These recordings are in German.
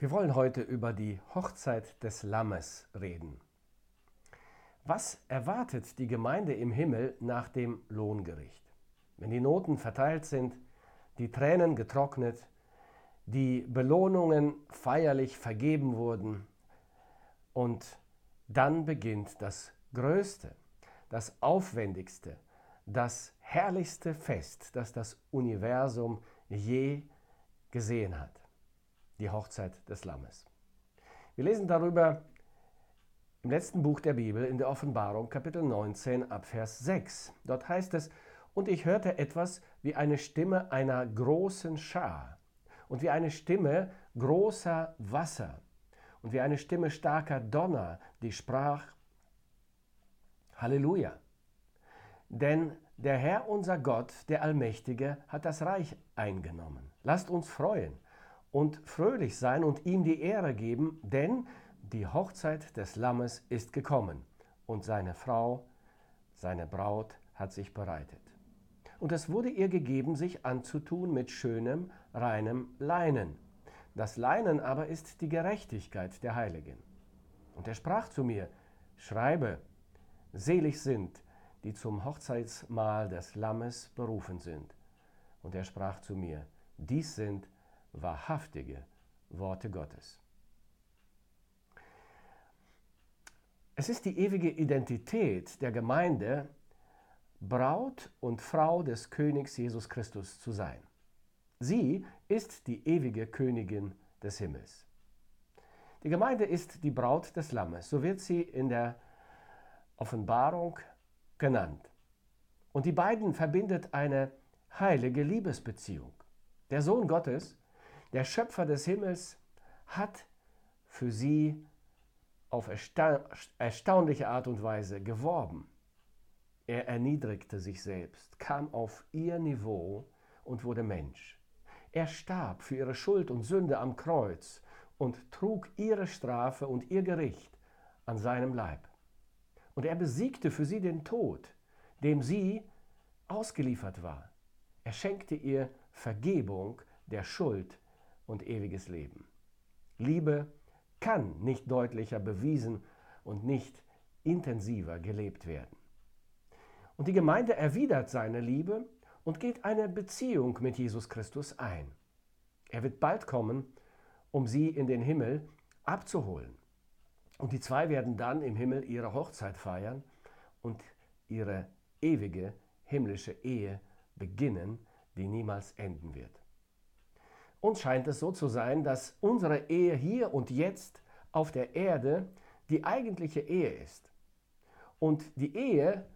Wir wollen heute über die Hochzeit des Lammes reden. Was erwartet die Gemeinde im Himmel nach dem Lohngericht? Wenn die Noten verteilt sind, die Tränen getrocknet, die Belohnungen feierlich vergeben wurden und dann beginnt das größte, das aufwendigste, das herrlichste Fest, das das Universum je gesehen hat die Hochzeit des Lammes. Wir lesen darüber im letzten Buch der Bibel in der Offenbarung Kapitel 19 ab Vers 6. Dort heißt es, und ich hörte etwas wie eine Stimme einer großen Schar und wie eine Stimme großer Wasser und wie eine Stimme starker Donner, die sprach, Halleluja. Denn der Herr unser Gott, der Allmächtige, hat das Reich eingenommen. Lasst uns freuen und fröhlich sein und ihm die Ehre geben, denn die Hochzeit des Lammes ist gekommen und seine Frau, seine Braut hat sich bereitet. Und es wurde ihr gegeben, sich anzutun mit schönem, reinem Leinen. Das Leinen aber ist die Gerechtigkeit der Heiligen. Und er sprach zu mir, schreibe, selig sind, die zum Hochzeitsmahl des Lammes berufen sind. Und er sprach zu mir, dies sind wahrhaftige Worte Gottes. Es ist die ewige Identität der Gemeinde, Braut und Frau des Königs Jesus Christus zu sein. Sie ist die ewige Königin des Himmels. Die Gemeinde ist die Braut des Lammes, so wird sie in der Offenbarung genannt. Und die beiden verbindet eine heilige Liebesbeziehung. Der Sohn Gottes der Schöpfer des Himmels hat für sie auf ersta erstaunliche Art und Weise geworben. Er erniedrigte sich selbst, kam auf ihr Niveau und wurde Mensch. Er starb für ihre Schuld und Sünde am Kreuz und trug ihre Strafe und ihr Gericht an seinem Leib. Und er besiegte für sie den Tod, dem sie ausgeliefert war. Er schenkte ihr Vergebung der Schuld und ewiges Leben. Liebe kann nicht deutlicher bewiesen und nicht intensiver gelebt werden. Und die Gemeinde erwidert seine Liebe und geht eine Beziehung mit Jesus Christus ein. Er wird bald kommen, um sie in den Himmel abzuholen. Und die zwei werden dann im Himmel ihre Hochzeit feiern und ihre ewige himmlische Ehe beginnen, die niemals enden wird. Uns scheint es so zu sein, dass unsere Ehe hier und jetzt auf der Erde die eigentliche Ehe ist. Und die Ehe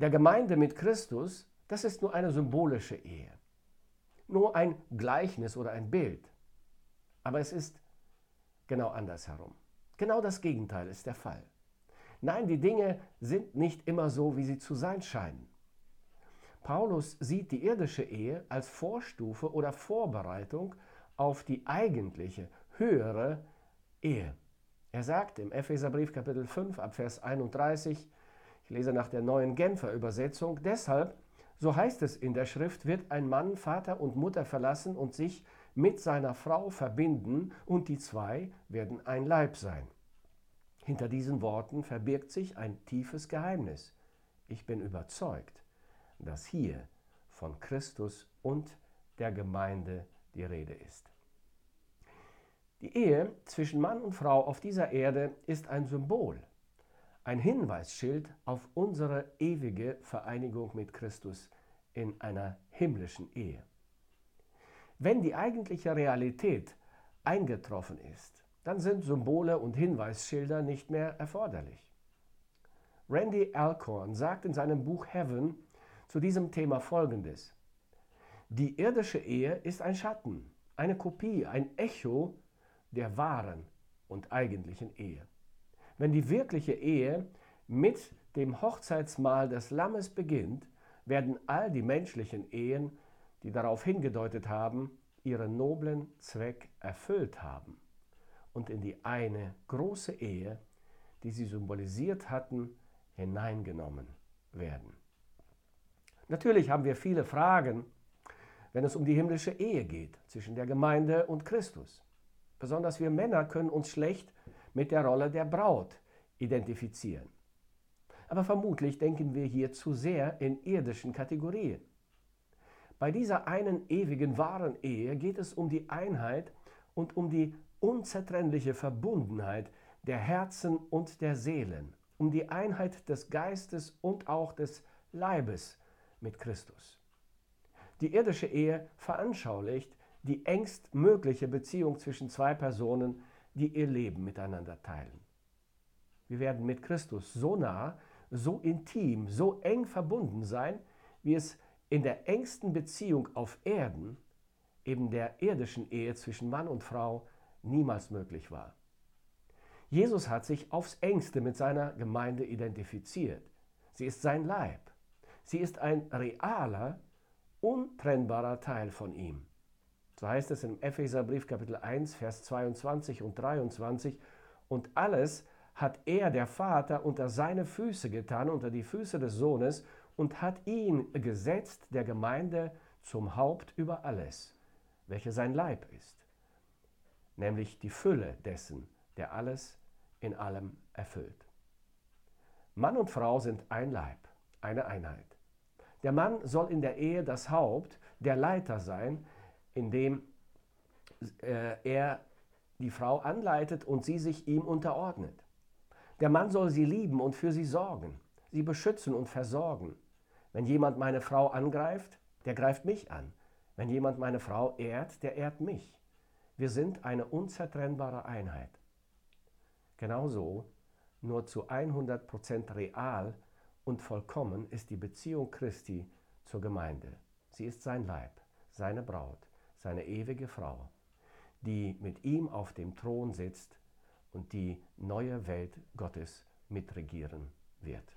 der Gemeinde mit Christus, das ist nur eine symbolische Ehe. Nur ein Gleichnis oder ein Bild. Aber es ist genau andersherum. Genau das Gegenteil ist der Fall. Nein, die Dinge sind nicht immer so, wie sie zu sein scheinen. Paulus sieht die irdische Ehe als Vorstufe oder Vorbereitung auf die eigentliche, höhere Ehe. Er sagt im Epheserbrief Kapitel 5 ab Vers 31, ich lese nach der neuen Genfer Übersetzung, deshalb, so heißt es in der Schrift, wird ein Mann Vater und Mutter verlassen und sich mit seiner Frau verbinden und die zwei werden ein Leib sein. Hinter diesen Worten verbirgt sich ein tiefes Geheimnis. Ich bin überzeugt, dass hier von Christus und der Gemeinde die Rede ist. Die Ehe zwischen Mann und Frau auf dieser Erde ist ein Symbol, ein Hinweisschild auf unsere ewige Vereinigung mit Christus in einer himmlischen Ehe. Wenn die eigentliche Realität eingetroffen ist, dann sind Symbole und Hinweisschilder nicht mehr erforderlich. Randy Alcorn sagt in seinem Buch Heaven, zu diesem Thema Folgendes. Die irdische Ehe ist ein Schatten, eine Kopie, ein Echo der wahren und eigentlichen Ehe. Wenn die wirkliche Ehe mit dem Hochzeitsmahl des Lammes beginnt, werden all die menschlichen Ehen, die darauf hingedeutet haben, ihren noblen Zweck erfüllt haben und in die eine große Ehe, die sie symbolisiert hatten, hineingenommen werden. Natürlich haben wir viele Fragen, wenn es um die himmlische Ehe geht zwischen der Gemeinde und Christus. Besonders wir Männer können uns schlecht mit der Rolle der Braut identifizieren. Aber vermutlich denken wir hier zu sehr in irdischen Kategorien. Bei dieser einen ewigen wahren Ehe geht es um die Einheit und um die unzertrennliche Verbundenheit der Herzen und der Seelen, um die Einheit des Geistes und auch des Leibes mit Christus. Die irdische Ehe veranschaulicht die engstmögliche Beziehung zwischen zwei Personen, die ihr Leben miteinander teilen. Wir werden mit Christus so nah, so intim, so eng verbunden sein, wie es in der engsten Beziehung auf Erden, eben der irdischen Ehe zwischen Mann und Frau, niemals möglich war. Jesus hat sich aufs engste mit seiner Gemeinde identifiziert. Sie ist sein Leib. Sie ist ein realer, untrennbarer Teil von ihm. So heißt es im Epheserbrief Kapitel 1, Vers 22 und 23. Und alles hat er, der Vater, unter seine Füße getan, unter die Füße des Sohnes, und hat ihn gesetzt, der Gemeinde, zum Haupt über alles, welche sein Leib ist, nämlich die Fülle dessen, der alles in allem erfüllt. Mann und Frau sind ein Leib, eine Einheit. Der Mann soll in der Ehe das Haupt, der Leiter sein, indem äh, er die Frau anleitet und sie sich ihm unterordnet. Der Mann soll sie lieben und für sie sorgen, sie beschützen und versorgen. Wenn jemand meine Frau angreift, der greift mich an. Wenn jemand meine Frau ehrt, der ehrt mich. Wir sind eine unzertrennbare Einheit. Genauso, nur zu 100% real und vollkommen ist die Beziehung Christi zur Gemeinde. Sie ist sein Leib, seine Braut, seine ewige Frau, die mit ihm auf dem Thron sitzt und die neue Welt Gottes mitregieren wird.